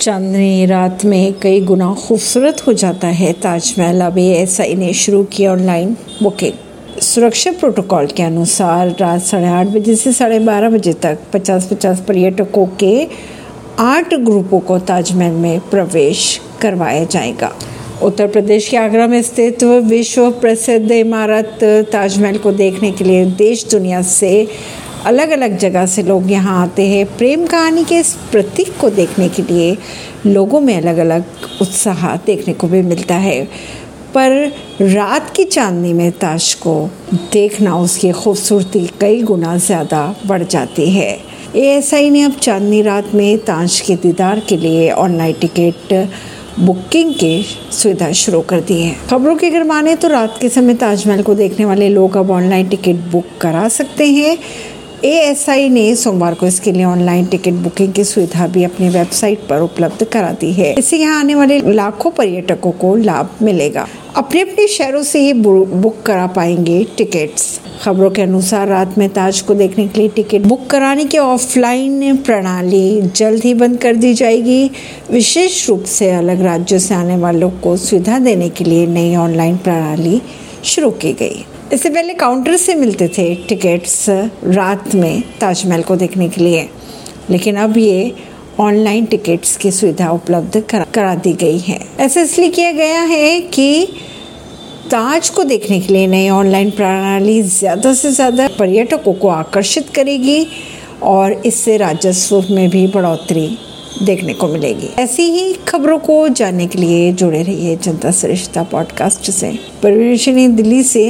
चांदनी रात में कई गुना खूबसूरत हो जाता है। ताजमहल अब ऐसा इन्हें शुरू किया ऑनलाइन बुकिंग सुरक्षा प्रोटोकॉल के अनुसार रात साढ़े आठ बजे से साढ़े बारह बजे तक पचास पचास पर्यटकों के आठ ग्रुपों को ताजमहल में प्रवेश करवाया जाएगा। उत्तर प्रदेश के आगरा में स्थित विश्व प्रसिद्ध इमारत ताजमहल को देखने के लिए देश दुनिया से अलग अलग जगह से लोग यहाँ आते हैं। प्रेम कहानी के इस प्रतीक को देखने के लिए लोगों में अलग अलग उत्साह देखने को भी मिलता है। पर रात की चांदनी में ताश को देखना उसकी खूबसूरती कई गुना ज़्यादा बढ़ जाती है। एएसआई ने अब चांदनी रात में ताश के दीदार के लिए ऑनलाइन टिकट बुकिंग की सुविधा शुरू कर दी है। खबरों की अगर माने तो रात के समय ताजमहल को देखने वाले लोग अब ऑनलाइन टिकट बुक करा सकते हैं। एएसआई ने सोमवार को इसके लिए ऑनलाइन टिकट बुकिंग की सुविधा भी अपनी वेबसाइट पर उपलब्ध करा दी है। इससे यहाँ आने वाले लाखों पर्यटकों को लाभ मिलेगा। अपने अपने शहरों से ही बुक करा पाएँगे टिकट्स। खबरों के अनुसार रात में ताज को देखने के लिए टिकट बुक कराने की ऑफलाइन प्रणाली जल्द ही बंद कर दी जाएगी। विशेष रूप से अलग राज्यों से आने वालों को सुविधा देने के लिए नई ऑनलाइन प्रणाली शुरू की गई। इससे पहले काउंटर से मिलते थे टिकट्स रात में ताजमहल को देखने के लिए। लेकिन अब ये ऑनलाइन टिकट्स की सुविधा उपलब्ध करा, करा दी गई है। ऐसा इसलिए किया गया है कि ताज को देखने के लिए नई ऑनलाइन प्रणाली ज़्यादा से ज़्यादा पर्यटकों को आकर्षित करेगी और इससे राजस्व में भी बढ़ोतरी देखने को मिलेगी। ऐसी ही खबरों को जानने के लिए जुड़े रहिए जनता सरिश्ता पॉडकास्ट से। परवीन दिल्ली से